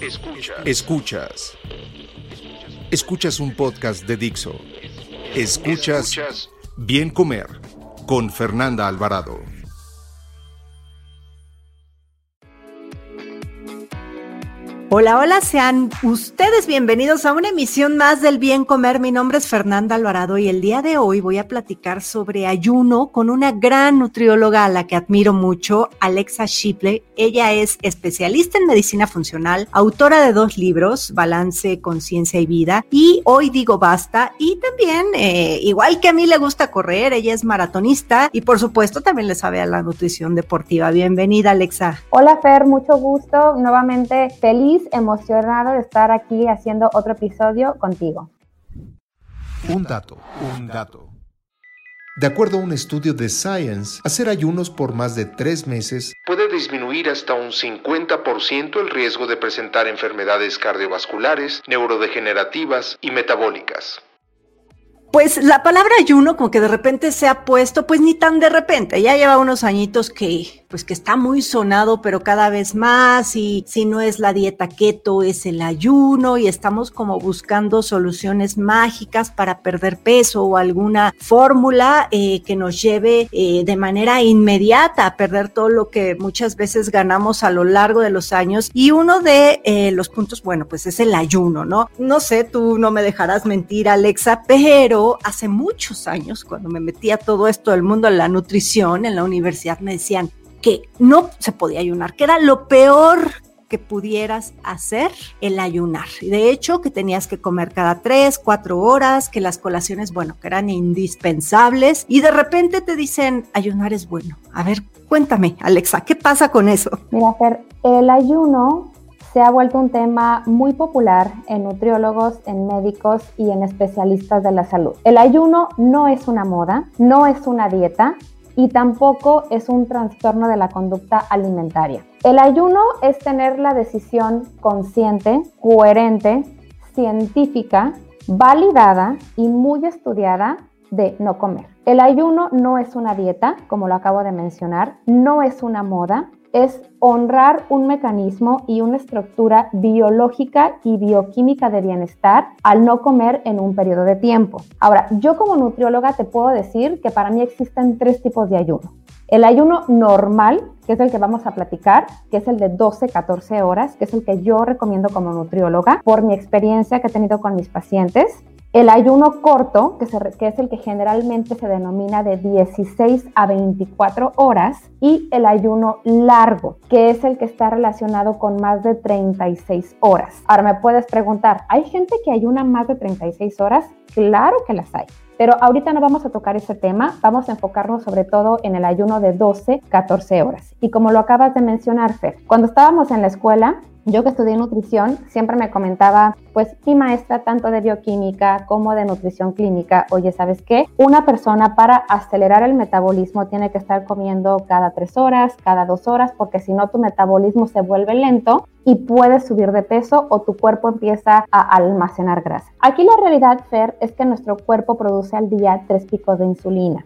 Escuchas. Escuchas. Escuchas un podcast de Dixo. Escuchas Bien Comer con Fernanda Alvarado. Hola, hola, sean ustedes bienvenidos a una emisión más del Bien Comer. Mi nombre es Fernanda Alvarado y el día de hoy voy a platicar sobre ayuno con una gran nutrióloga a la que admiro mucho, Alexa Shipley. Ella es especialista en medicina funcional, autora de dos libros, Balance, Conciencia y Vida, y Hoy Digo Basta. Y también, eh, igual que a mí le gusta correr, ella es maratonista y por supuesto también le sabe a la nutrición deportiva. Bienvenida, Alexa. Hola, Fer, mucho gusto. Nuevamente feliz emocionado de estar aquí haciendo otro episodio contigo. Un dato, un dato. De acuerdo a un estudio de Science, hacer ayunos por más de tres meses puede disminuir hasta un 50% el riesgo de presentar enfermedades cardiovasculares, neurodegenerativas y metabólicas. Pues la palabra ayuno como que de repente se ha puesto, pues ni tan de repente, ya lleva unos añitos que pues que está muy sonado, pero cada vez más y si no es la dieta keto es el ayuno y estamos como buscando soluciones mágicas para perder peso o alguna fórmula eh, que nos lleve eh, de manera inmediata a perder todo lo que muchas veces ganamos a lo largo de los años y uno de eh, los puntos, bueno, pues es el ayuno, ¿no? No sé, tú no me dejarás mentir, Alexa, pero hace muchos años, cuando me metía todo esto del mundo de la nutrición en la universidad, me decían que no se podía ayunar, que era lo peor que pudieras hacer el ayunar. De hecho, que tenías que comer cada tres, cuatro horas, que las colaciones, bueno, que eran indispensables y de repente te dicen, ayunar es bueno. A ver, cuéntame, Alexa, ¿qué pasa con eso? Mira, Fer, el ayuno se ha vuelto un tema muy popular en nutriólogos, en médicos y en especialistas de la salud. El ayuno no es una moda, no es una dieta y tampoco es un trastorno de la conducta alimentaria. El ayuno es tener la decisión consciente, coherente, científica, validada y muy estudiada de no comer. El ayuno no es una dieta, como lo acabo de mencionar, no es una moda, es honrar un mecanismo y una estructura biológica y bioquímica de bienestar al no comer en un periodo de tiempo. Ahora, yo como nutrióloga te puedo decir que para mí existen tres tipos de ayuno. El ayuno normal, que es el que vamos a platicar, que es el de 12-14 horas, que es el que yo recomiendo como nutrióloga por mi experiencia que he tenido con mis pacientes. El ayuno corto, que, es el que generalmente se denomina de 16 a 24 horas, y el ayuno largo, que es el que está relacionado con más de 36 horas. Ahora me puedes preguntar, ¿hay gente que ayuna más de 36 horas? Claro que las hay. Pero ahorita no vamos a tocar ese tema, vamos a enfocarnos sobre todo en el ayuno de 12, 14 horas. Y como lo acabas de mencionar, Fer, cuando estábamos en la escuela, yo que estudié nutrición, siempre me comentaba, pues mi maestra tanto de bioquímica como de nutrición clínica, oye, ¿sabes qué? Una persona para acelerar el metabolismo tiene que estar comiendo cada tres horas, cada dos horas, porque si no tu metabolismo se vuelve lento y puedes subir de peso o tu cuerpo empieza a almacenar grasa. Aquí la realidad, Fer, es que nuestro cuerpo produce al día tres picos de insulina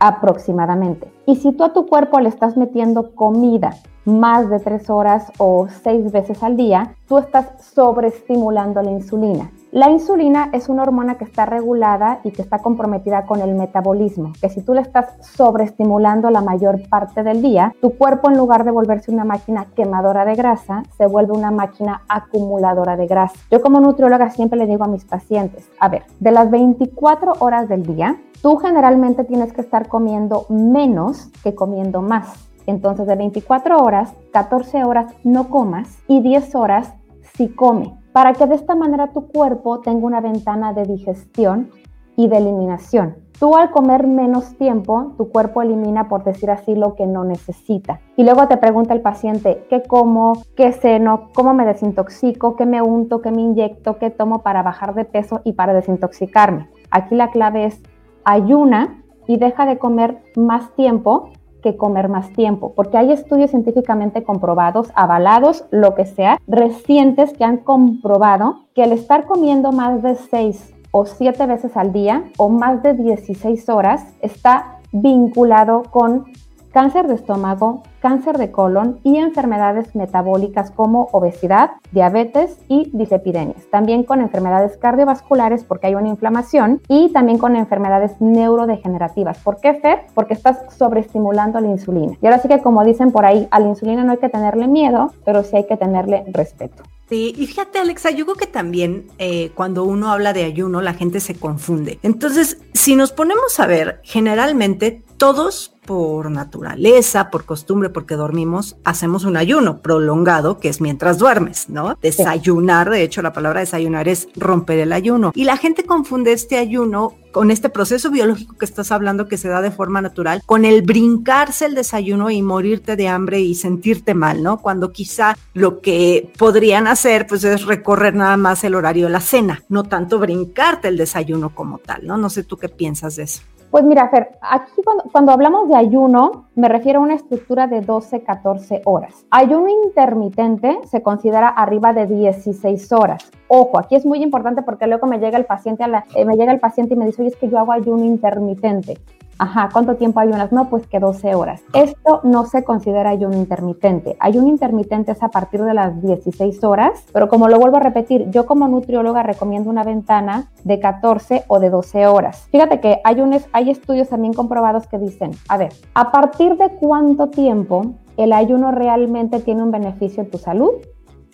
aproximadamente. Y si tú a tu cuerpo le estás metiendo comida más de tres horas o seis veces al día, tú estás sobreestimulando la insulina. La insulina es una hormona que está regulada y que está comprometida con el metabolismo, que si tú le estás sobreestimulando la mayor parte del día, tu cuerpo en lugar de volverse una máquina quemadora de grasa, se vuelve una máquina acumuladora de grasa. Yo como nutrióloga siempre le digo a mis pacientes, a ver, de las 24 horas del día, tú generalmente tienes que estar comiendo menos que comiendo más. Entonces de 24 horas, 14 horas no comas y 10 horas sí come, para que de esta manera tu cuerpo tenga una ventana de digestión y de eliminación. Tú al comer menos tiempo, tu cuerpo elimina, por decir así, lo que no necesita. Y luego te pregunta el paciente, ¿qué como? ¿Qué ceno? ¿Cómo me desintoxico? ¿Qué me unto? ¿Qué me inyecto? ¿Qué tomo para bajar de peso y para desintoxicarme? Aquí la clave es ayuna y deja de comer más tiempo que comer más tiempo, porque hay estudios científicamente comprobados, avalados, lo que sea, recientes que han comprobado que el estar comiendo más de 6 o 7 veces al día o más de 16 horas está vinculado con cáncer de estómago, cáncer de colon y enfermedades metabólicas como obesidad, diabetes y dislipidemias. También con enfermedades cardiovasculares porque hay una inflamación y también con enfermedades neurodegenerativas. ¿Por qué, Fer? Porque estás sobreestimulando la insulina. Y ahora sí que como dicen por ahí, a la insulina no hay que tenerle miedo, pero sí hay que tenerle respeto. Sí, y fíjate Alexa, yo creo que también eh, cuando uno habla de ayuno la gente se confunde. Entonces, si nos ponemos a ver, generalmente todos por naturaleza, por costumbre, porque dormimos, hacemos un ayuno prolongado, que es mientras duermes, ¿no? Desayunar, de hecho, la palabra desayunar es romper el ayuno. Y la gente confunde este ayuno con este proceso biológico que estás hablando que se da de forma natural, con el brincarse el desayuno y morirte de hambre y sentirte mal, ¿no? Cuando quizá lo que podrían hacer, pues es recorrer nada más el horario de la cena, no tanto brincarte el desayuno como tal, ¿no? No sé tú qué piensas de eso. Pues mira, Fer, aquí cuando, hablamos de ayuno, me refiero a una estructura de 12, 14 horas. Ayuno intermitente se considera arriba de 16 horas. Ojo, aquí es muy importante porque luego me llega el paciente, a la, eh, me llega el paciente y me dice, oye, es que yo hago ayuno intermitente. Ajá, ¿cuánto tiempo ayunas? No, pues que 12 horas. Esto no se considera ayuno intermitente. Ayuno intermitente es a partir de las 16 horas, pero como lo vuelvo a repetir, yo como nutrióloga recomiendo una ventana de 14 o de 12 horas. Fíjate que hay, un, hay estudios también comprobados que dicen, a ver, ¿a partir de cuánto tiempo el ayuno realmente tiene un beneficio en tu salud?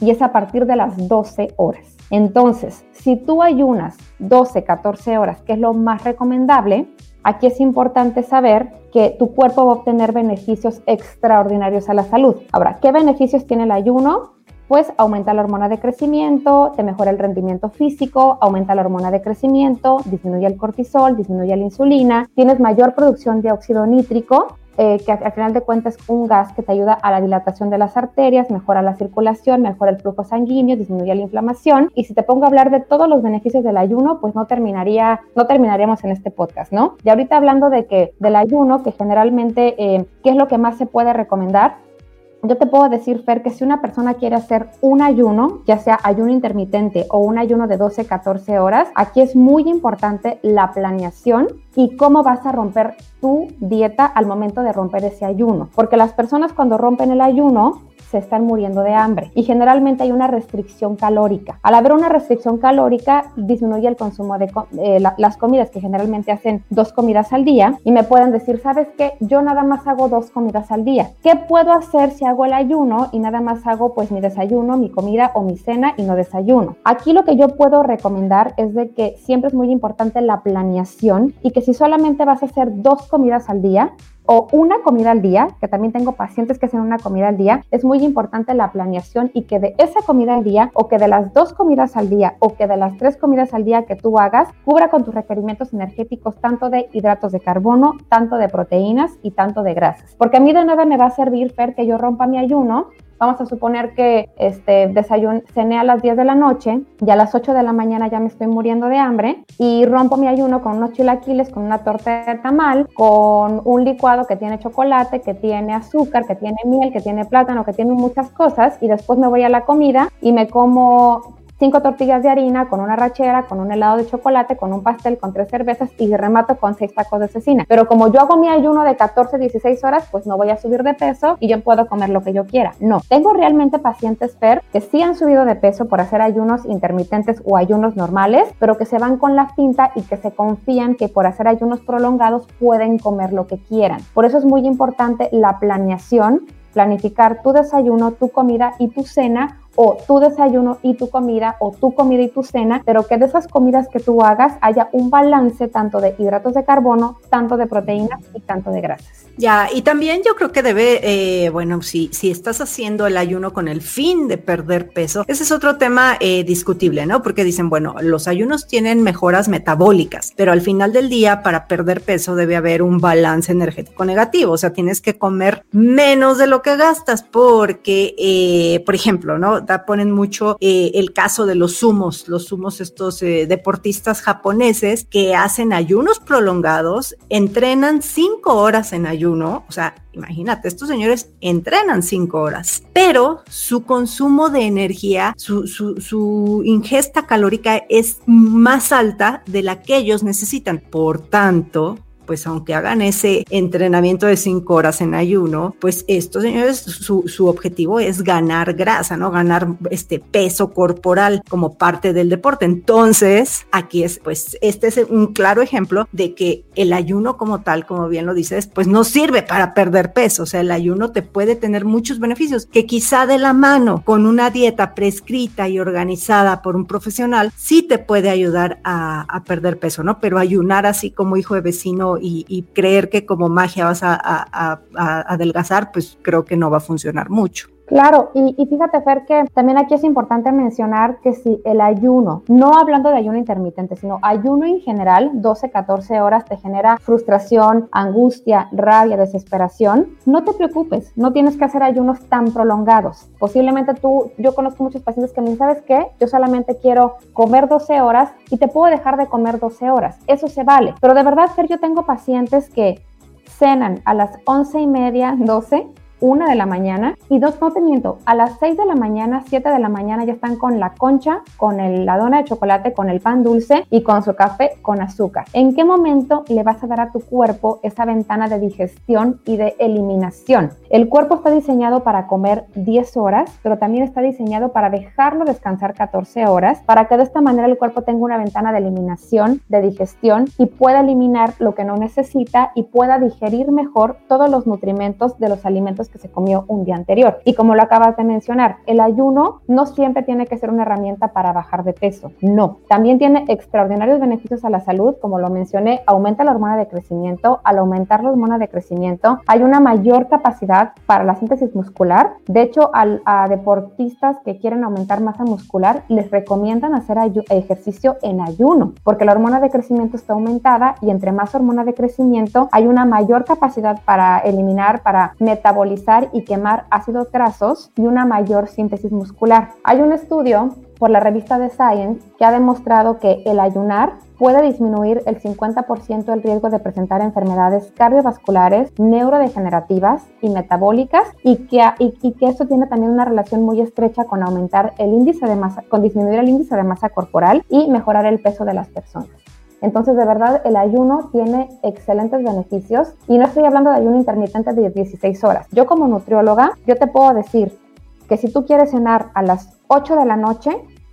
Y es a partir de las 12 horas. Entonces, si tú ayunas 12, 14 horas, que es lo más recomendable, Aquí es importante saber que tu cuerpo va a obtener beneficios extraordinarios a la salud. Ahora, ¿qué beneficios tiene el ayuno? Pues aumenta la hormona de crecimiento, te mejora el rendimiento físico, aumenta la hormona de crecimiento, disminuye el cortisol, disminuye la insulina, tienes mayor producción de óxido nítrico, eh, que al final de cuentas es un gas que te ayuda a la dilatación de las arterias, mejora la circulación, mejora el flujo sanguíneo, disminuye la inflamación. Y si te pongo a hablar de todos los beneficios del ayuno, pues no terminaría, no terminaríamos en este podcast, ¿no? Y ahorita hablando de que del ayuno, que generalmente, eh, ¿qué es lo que más se puede recomendar? yo te puedo decir, Fer, que si una persona quiere hacer un ayuno, ya sea ayuno intermitente o un ayuno de 12, 14 horas, aquí es muy importante la planeación y cómo vas a romper tu dieta al momento de romper ese ayuno. Porque las personas cuando rompen el ayuno se están muriendo de hambre y generalmente hay una restricción calórica. Al haber una restricción calórica, disminuye el consumo de eh, las comidas que generalmente hacen dos comidas al día y me pueden decir, ¿sabes qué? Yo nada más hago dos comidas al día. ¿Qué puedo hacer si hago el ayuno y nada más hago pues mi desayuno, mi comida o mi cena y no desayuno? Aquí lo que yo puedo recomendar es de que siempre es muy importante la planeación y que si solamente vas a hacer dos comidas al día, o una comida al día, que también tengo pacientes que hacen una comida al día, es muy importante la planeación y que de esa comida al día o que de las dos comidas al día o que de las tres comidas al día que tú hagas, cubra con tus requerimientos energéticos tanto de hidratos de carbono, tanto de proteínas y tanto de grasas. Porque a mí de nada me va a servir, Fer, que yo rompa mi ayuno Vamos a suponer que este desayuno, cené a las 10 de la noche y a las 8 de la mañana ya me estoy muriendo de hambre y rompo mi ayuno con unos chilaquiles, con una torta de tamal, con un licuado que tiene chocolate, que tiene azúcar, que tiene miel, que tiene plátano, que tiene muchas cosas y después me voy a la comida y me como cinco tortillas de harina, con una rachera, con un helado de chocolate, con un pastel, con tres cervezas y remato con seis tacos de cecina. Pero como yo hago mi ayuno de 14, 16 horas, pues no voy a subir de peso y yo puedo comer lo que yo quiera. No, tengo realmente pacientes FER que sí han subido de peso por hacer ayunos intermitentes o ayunos normales, pero que se van con la finta y que se confían que por hacer ayunos prolongados pueden comer lo que quieran. Por eso es muy importante la planeación planificar tu desayuno, tu comida y tu cena o tu desayuno y tu comida o tu comida y tu cena, pero que de esas comidas que tú hagas haya un balance tanto de hidratos de carbono, tanto de proteínas y tanto de grasas. Ya, y también yo creo que debe, eh, bueno, si, si estás haciendo el ayuno con el fin de perder peso, ese es otro tema eh, discutible, ¿no? Porque dicen, bueno, los ayunos tienen mejoras metabólicas, pero al final del día, para perder peso debe haber un balance energético negativo, o sea, tienes que comer menos de lo que gastas, porque, eh, por ejemplo, ¿no? Da, ponen mucho el caso de los sumos, los sumos estos deportistas japoneses que hacen ayunos prolongados, entrenan cinco horas en ayuno, o sea, imagínate, estos señores entrenan cinco horas, pero su consumo de energía, su, su, ingesta calórica es más alta de la que ellos necesitan. Por tanto, pues aunque hagan ese entrenamiento de cinco horas en ayuno, pues estos señores, su, su, objetivo es ganar grasa, ¿no? Ganar este peso corporal como parte del deporte. Entonces, aquí es, pues, este es un claro ejemplo de que el ayuno como tal, como bien lo dices, pues no sirve para perder peso. O sea, el ayuno te puede tener muchos beneficios que quizá de la mano con una dieta prescrita y organizada por un profesional, sí te puede ayudar a, a perder peso, ¿no? Pero ayunar así como hijo de vecino y, creer que como magia vas a, adelgazar, pues creo que no va a funcionar mucho. Claro, y, fíjate, Fer, que también aquí es importante mencionar que si el ayuno, no hablando de ayuno intermitente, sino ayuno en general, 12, 14 horas te genera frustración, angustia, rabia, desesperación, no te preocupes, no tienes que hacer ayunos tan prolongados. Posiblemente tú, yo conozco muchos pacientes que me dicen, ¿sabes qué? Yo solamente quiero comer 12 horas y te puedo dejar de comer 12 horas. Eso se vale. Pero de verdad, Fer, yo tengo pacientes que cenan a las 11 y media, 12 una de la mañana y dos, no te a las 6 de la mañana, 7 de la mañana ya están con la concha, con el, la dona de chocolate, con el pan dulce y con su café con azúcar. ¿En qué momento le vas a dar a tu cuerpo esa ventana de digestión y de eliminación? El cuerpo está diseñado para comer 10 horas, pero también está diseñado para dejarlo descansar 14 horas, para que de esta manera el cuerpo tenga una ventana de eliminación, de digestión y pueda eliminar lo que no necesita y pueda digerir mejor todos los nutrimentos de los que se comió un día anterior. Y como lo acabas de mencionar, el ayuno no siempre tiene que ser una herramienta para bajar de peso. No, también tiene extraordinarios beneficios a la salud, como lo mencioné, aumenta la hormona de crecimiento. Al aumentar la hormona de crecimiento, hay una mayor capacidad para la síntesis muscular. De hecho, a deportistas que quieren aumentar masa muscular, les recomiendan hacer ejercicio en ayuno, porque la hormona de crecimiento está aumentada y entre más hormona de crecimiento, hay una mayor capacidad para eliminar, para metabolizar y quemar ácidos grasos y una mayor síntesis muscular. Hay un estudio por la revista The Science que ha demostrado que el ayunar puede disminuir el 50% el riesgo de presentar enfermedades cardiovasculares, neurodegenerativas y metabólicas y que, y, que esto tiene también una relación muy estrecha con aumentar el índice de masa, con disminuir el índice de masa corporal y mejorar el peso de las personas. Entonces, de verdad, el ayuno tiene excelentes beneficios y no estoy hablando de ayuno intermitente de 16 horas. Yo como nutrióloga, yo te puedo decir que si tú quieres cenar a las 8 de la noche,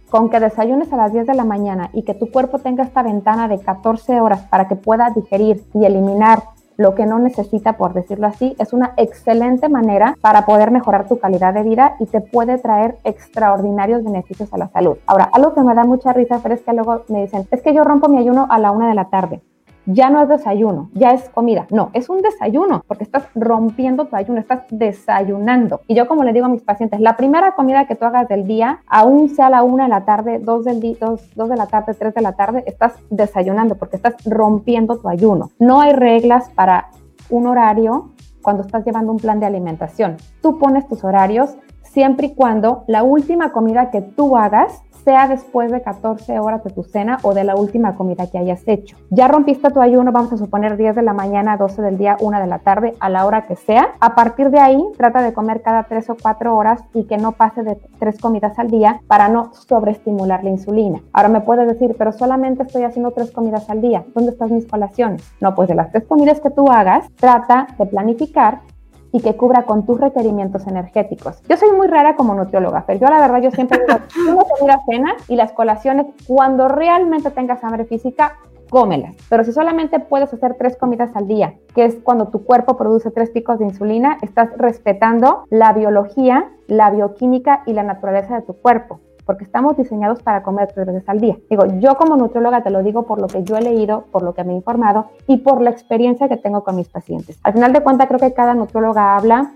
con que desayunes a las 10 de la mañana y que tu cuerpo tenga esta ventana de 14 horas para que pueda digerir y eliminar lo que no necesita, por decirlo así, es una excelente manera para poder mejorar tu calidad de vida y te puede traer extraordinarios beneficios a la salud. Ahora, algo que me da mucha risa, pero es que luego me dicen, es que yo rompo mi ayuno a la una de la tarde ya no es desayuno, ya es comida. No, es un desayuno porque estás rompiendo tu ayuno, estás desayunando. Y yo como le digo a mis pacientes, la primera comida que tú hagas del día, aún sea la una de la tarde, dos, del día, dos, dos de la tarde, tres de la tarde, estás desayunando porque estás rompiendo tu ayuno. No hay reglas para un horario cuando estás llevando un plan de alimentación. Tú pones tus horarios siempre y cuando la última comida que tú hagas sea después de 14 horas de tu cena o de la última comida que hayas hecho. Ya rompiste tu ayuno, vamos a suponer 10 de la mañana, 12 del día, 1 de la tarde, a la hora que sea. A partir de ahí, trata de comer cada 3 o 4 horas y que no pase de 3 comidas al día para no sobreestimular la insulina. Ahora me puedes decir, pero solamente estoy haciendo 3 comidas al día. ¿Dónde están mis colaciones? No, pues de las 3 comidas que tú hagas, trata de planificar y que cubra con tus requerimientos energéticos. Yo soy muy rara como nutrióloga, pero yo la verdad yo siempre digo, tú no te cena y las colaciones, cuando realmente tengas hambre física, cómelas. Pero si solamente puedes hacer tres comidas al día, que es cuando tu cuerpo produce tres picos de insulina, estás respetando la biología, la bioquímica y la naturaleza de tu cuerpo porque estamos diseñados para comer tres veces al día. Digo, yo como nutrióloga te lo digo por lo que yo he leído, por lo que me he informado y por la experiencia que tengo con mis pacientes. Al final de cuentas, creo que cada nutrióloga habla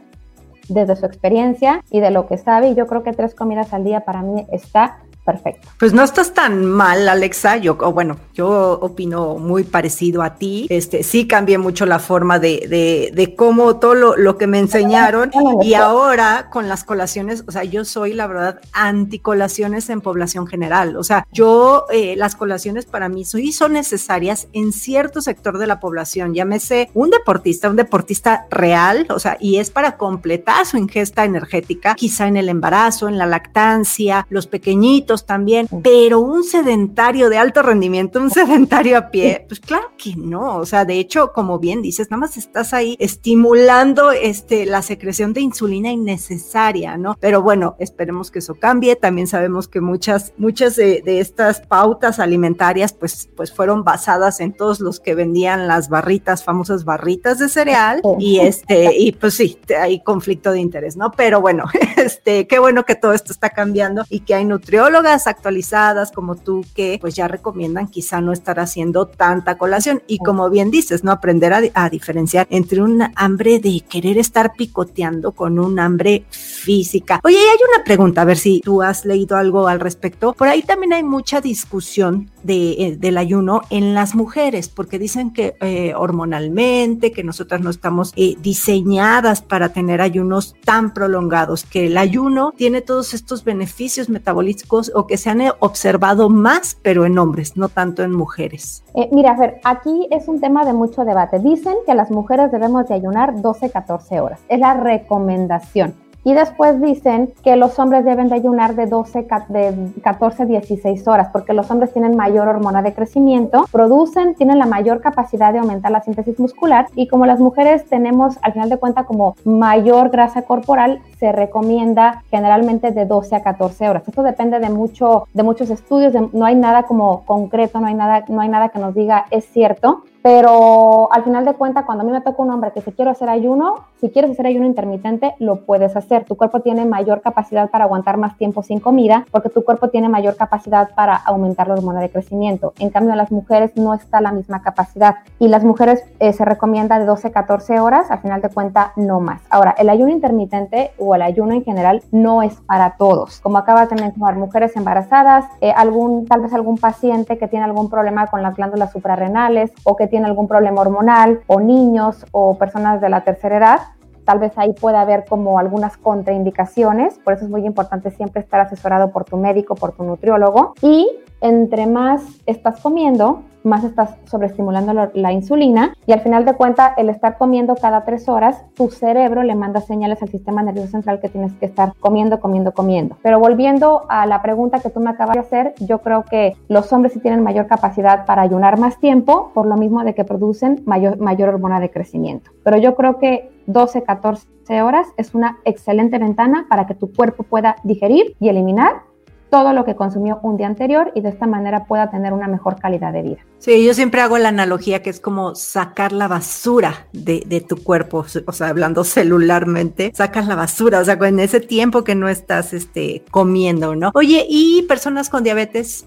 desde su experiencia y de lo que sabe y yo creo que tres comidas al día para mí está perfecto. Pues no estás tan mal, Alexa. Yo, bueno, yo opino muy parecido a ti. Este, sí cambié mucho la forma de, de, de cómo todo lo, que me enseñaron. Y ahora con las colaciones, o sea, yo soy la verdad anticolaciones en población general. O sea, yo, eh, las colaciones para mí sí son necesarias en cierto sector de la población. Llámese un deportista, un deportista real, o sea, y es para completar su ingesta energética, quizá en el embarazo, en la lactancia, los pequeñitos también, pero un sedentario de alto rendimiento, un sedentario a pie, pues claro que no, o sea, de hecho, como bien dices, nada más estás ahí estimulando este, la secreción de insulina innecesaria, ¿no? Pero bueno, esperemos que eso cambie, también sabemos que muchas, muchas de, estas pautas alimentarias, pues, pues fueron basadas en todos los que vendían las barritas, famosas barritas de cereal, y este, y pues sí, hay conflicto de interés, ¿no? Pero bueno, este, qué bueno que todo esto está cambiando y que hay nutriólogos actualizadas como tú que pues ya recomiendan quizá no estar haciendo tanta colación. Y como bien dices, no aprender a, diferenciar entre un hambre de querer estar picoteando con un hambre física. Oye, hay una pregunta, a ver si tú has leído algo al respecto. Por ahí también hay mucha discusión eh, del ayuno en las mujeres, porque dicen que eh, hormonalmente, que nosotras no estamos eh, diseñadas para tener ayunos tan prolongados, que el ayuno tiene todos estos beneficios metabólicos o que se han observado más, pero en hombres, no tanto en mujeres? Mira, ver, aquí es un tema de mucho debate. Dicen que las mujeres debemos de ayunar 12-14 horas. Es la recomendación. Y después dicen que los hombres deben de ayunar de 12, de 14 a 16 horas, porque los hombres tienen mayor hormona de crecimiento, producen, tienen la mayor capacidad de aumentar la síntesis muscular y como las mujeres tenemos al final de cuentas como mayor grasa corporal, se recomienda generalmente de 12 a 14 horas. Esto depende de mucho, de muchos estudios, no hay nada como concreto, no hay nada, no hay nada que nos diga es cierto, pero al final de cuentas, cuando a mí me toca un hombre que se quiere hacer ayuno, si quieres hacer ayuno intermitente, lo puedes hacer. Tu cuerpo tiene mayor capacidad para aguantar más tiempo sin comida, porque tu cuerpo tiene mayor capacidad para aumentar la hormona de crecimiento. En cambio, en las mujeres no está la misma capacidad. Y las mujeres eh, se recomienda de 12 a 14 horas, al final de cuentas, no más. Ahora, el ayuno intermitente o el ayuno en general no es para todos. Como acabas de mencionar, mujeres embarazadas, eh, algún, tal vez algún paciente que tiene algún problema con las glándulas suprarrenales o que tiene algún problema hormonal o niños o personas de la tercera edad, tal vez ahí pueda haber como algunas contraindicaciones, por eso es muy importante siempre estar asesorado por tu médico, por tu nutriólogo y entre más estás comiendo, más estás sobreestimulando la, insulina y al final de cuentas el estar comiendo cada tres horas, tu cerebro le manda señales al sistema nervioso central que tienes que estar comiendo, comiendo, comiendo. Pero volviendo a la pregunta que tú me acabas de hacer, yo creo que los hombres sí tienen mayor capacidad para ayunar más tiempo, por lo mismo de que producen mayor, mayor hormona de crecimiento. Pero yo creo que 12, 14 horas es una excelente ventana para que tu cuerpo pueda digerir y eliminar todo lo que consumió un día anterior y de esta manera pueda tener una mejor calidad de vida. Sí, yo siempre hago la analogía que es como sacar la basura de, tu cuerpo, o sea, hablando celularmente, sacas la basura, o sea, en ese tiempo que no estás este, comiendo, ¿no? Oye, ¿y personas con diabetes?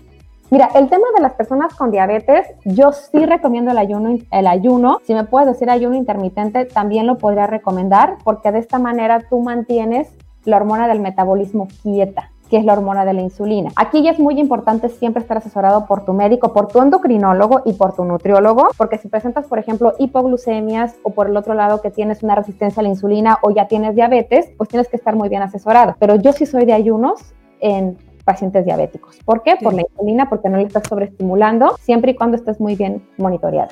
Mira, el tema de las personas con diabetes, yo sí recomiendo el ayuno, el ayuno. Si me puedes decir ayuno intermitente, también lo podría recomendar porque de esta manera tú mantienes la hormona del metabolismo quieta que es la hormona de la insulina. Aquí ya es muy importante siempre estar asesorado por tu médico, por tu endocrinólogo y por tu nutriólogo, porque si presentas, por ejemplo, hipoglucemias o por el otro lado que tienes una resistencia a la insulina o ya tienes diabetes, pues tienes que estar muy bien asesorado. Pero yo sí soy de ayunos en pacientes diabéticos. ¿Por qué? Por la insulina, porque no le estás sobreestimulando, siempre y cuando estés muy bien monitoreado.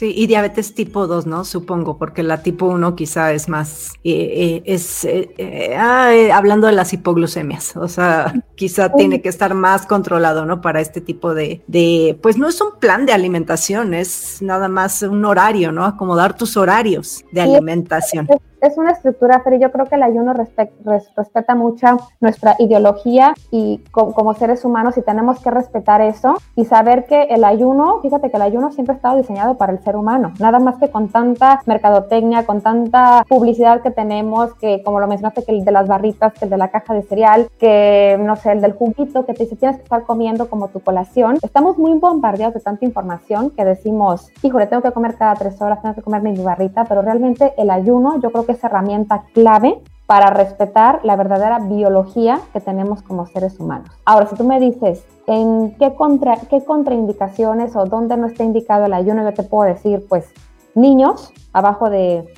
Sí, y diabetes tipo 2, ¿no? Supongo, porque la tipo 1 quizá es más, eh, eh, es, eh, ah, hablando de las hipoglucemias, o sea, quizá tiene que estar más controlado, ¿no? Para este tipo de, de, pues no es un plan de alimentación, es nada más un horario, ¿no? Acomodar tus horarios de alimentación es una estructura, pero yo creo que el ayuno respeta mucho nuestra ideología y como seres humanos y tenemos que respetar eso y saber que el ayuno, fíjate que el ayuno siempre ha estado diseñado para el ser humano, nada más que con tanta mercadotecnia, con tanta publicidad que tenemos, que como lo mencionaste, que el de las barritas, que el de la caja de cereal, que no sé, el del juguito, que te dice tienes que estar comiendo como tu colación. Estamos muy bombardeados de tanta información que decimos, híjole, tengo que comer cada tres horas, tengo que comer mi barrita, pero realmente el ayuno yo creo que es herramienta clave para respetar la verdadera biología que tenemos como seres humanos. Ahora, si tú me dices, ¿en qué, contra, qué contraindicaciones o dónde no está indicado el ayuno? Yo te puedo decir, pues, niños abajo de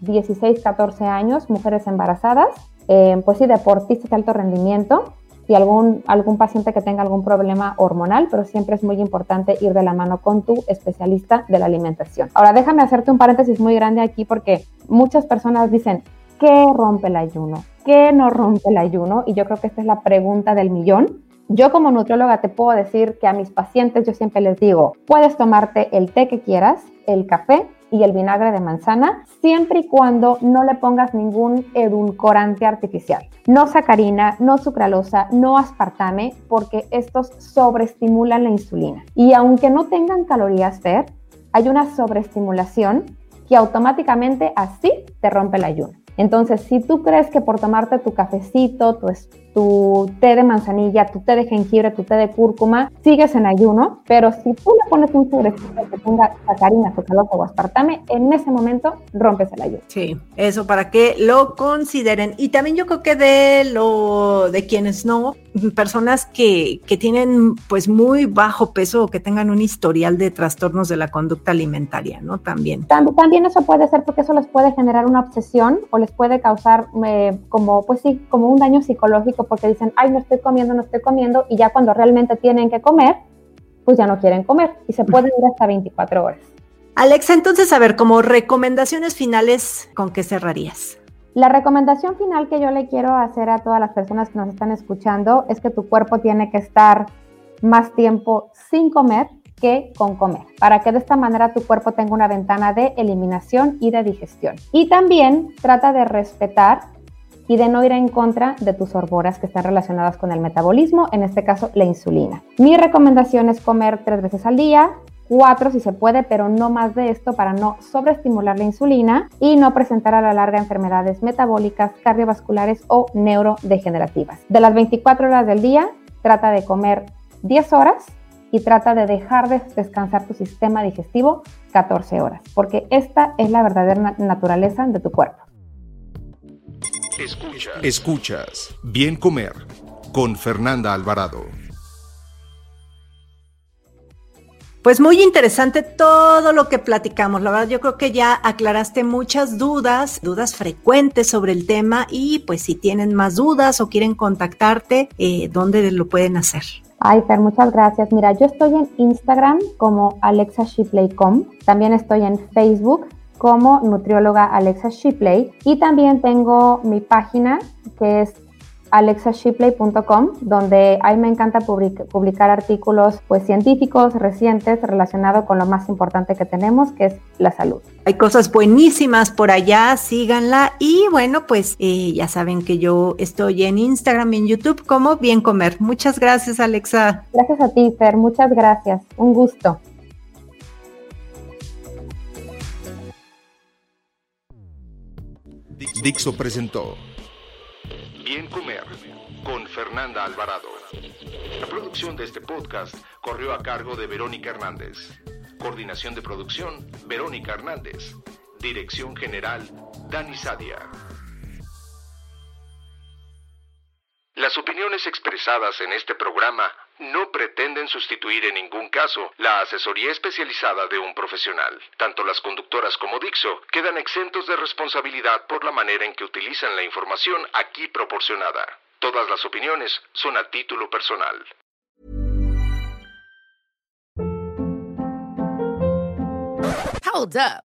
16, 14 años, mujeres embarazadas, eh, pues sí, deportistas de alto rendimiento y algún, algún paciente que tenga algún problema hormonal, pero siempre es muy importante ir de la mano con tu especialista de la alimentación. Ahora, déjame hacerte un paréntesis muy grande aquí porque muchas personas dicen, ¿qué rompe el ayuno? ¿Qué no rompe el ayuno? Y yo creo que esta es la pregunta del millón. Yo como nutrióloga te puedo decir que a mis pacientes yo siempre les digo, puedes tomarte el té que quieras, el café y el vinagre de manzana, siempre y cuando no le pongas ningún edulcorante artificial. No sacarina, no sucralosa, no aspartame, porque estos sobreestimulan la insulina. Y aunque no tengan calorías Fer, hay una sobreestimulación que automáticamente así te rompe el ayuno. Entonces, si tú crees que por tomarte tu cafecito, tu, tu té de manzanilla, tu té de jengibre, tu té de cúrcuma, sigues en ayuno, pero si tú le pones un sobrecito que tenga sacarina, sucralosa o aspartame, en ese momento rompes el ayuno. Sí, eso para que lo consideren. Y también yo creo que de lo de quienes no, personas que, que tienen pues muy bajo peso o que tengan un historial de trastornos de la conducta alimentaria, ¿no? También. También eso puede ser porque eso les puede generar una obsesión o les puede causar eh, como, pues sí, como un daño psicológico porque dicen, ay, no estoy comiendo, no estoy comiendo, y ya cuando realmente tienen que comer, pues ya no quieren comer y se puede ir hasta 24 horas. Alexa, entonces, a ver, como recomendaciones finales, ¿con qué cerrarías? La recomendación final que yo le quiero hacer a todas las personas que nos están escuchando es que tu cuerpo tiene que estar más tiempo sin comer que con comer, para que de esta manera tu cuerpo tenga una ventana de eliminación y de digestión. Y también trata de respetar y de no ir en contra de tus hormonas que están relacionadas con el metabolismo, en este caso la insulina. Mi recomendación es comer tres veces al día, cuatro si se puede, pero no más de esto para no sobreestimular la insulina y no presentar a la larga enfermedades metabólicas, cardiovasculares o neurodegenerativas. De las 24 horas del día, trata de comer 10 horas y trata de dejar de descansar tu sistema digestivo 14 horas, porque esta es la verdadera naturaleza de tu cuerpo. Escuchas. Escuchas. Bien comer con Fernanda Alvarado. Pues muy interesante todo lo que platicamos. La verdad, yo creo que ya aclaraste muchas dudas, dudas frecuentes sobre el tema y pues si tienen más dudas o quieren contactarte, eh, ¿dónde lo pueden hacer? Ay, Fer, muchas gracias. Mira, yo estoy en Instagram como alexashipley.com. También estoy en Facebook como nutrióloga Alexa Shipley y también tengo mi página que es alexashipley.com, donde ahí me encanta publicar artículos pues, científicos recientes relacionados con lo más importante que tenemos, que es la salud. Hay cosas buenísimas por allá, síganla. Y bueno, pues eh, ya saben que yo estoy en Instagram y en YouTube como Bien Comer. Muchas gracias, Alexa. Gracias a ti, Fer. Muchas gracias. Un gusto. Dixo presentó Bien Comer con Fernanda Alvarado. La producción de este podcast corrió a cargo de Verónica Hernández. Coordinación de producción, Verónica Hernández. Dirección General, Dani Sadia. Las opiniones expresadas en este programa no pretenden sustituir en ningún caso la asesoría especializada de un profesional. Tanto las conductoras como Dixo quedan exentos de responsabilidad por la manera en que utilizan la información aquí proporcionada. Todas las opiniones son a título personal. Hold up.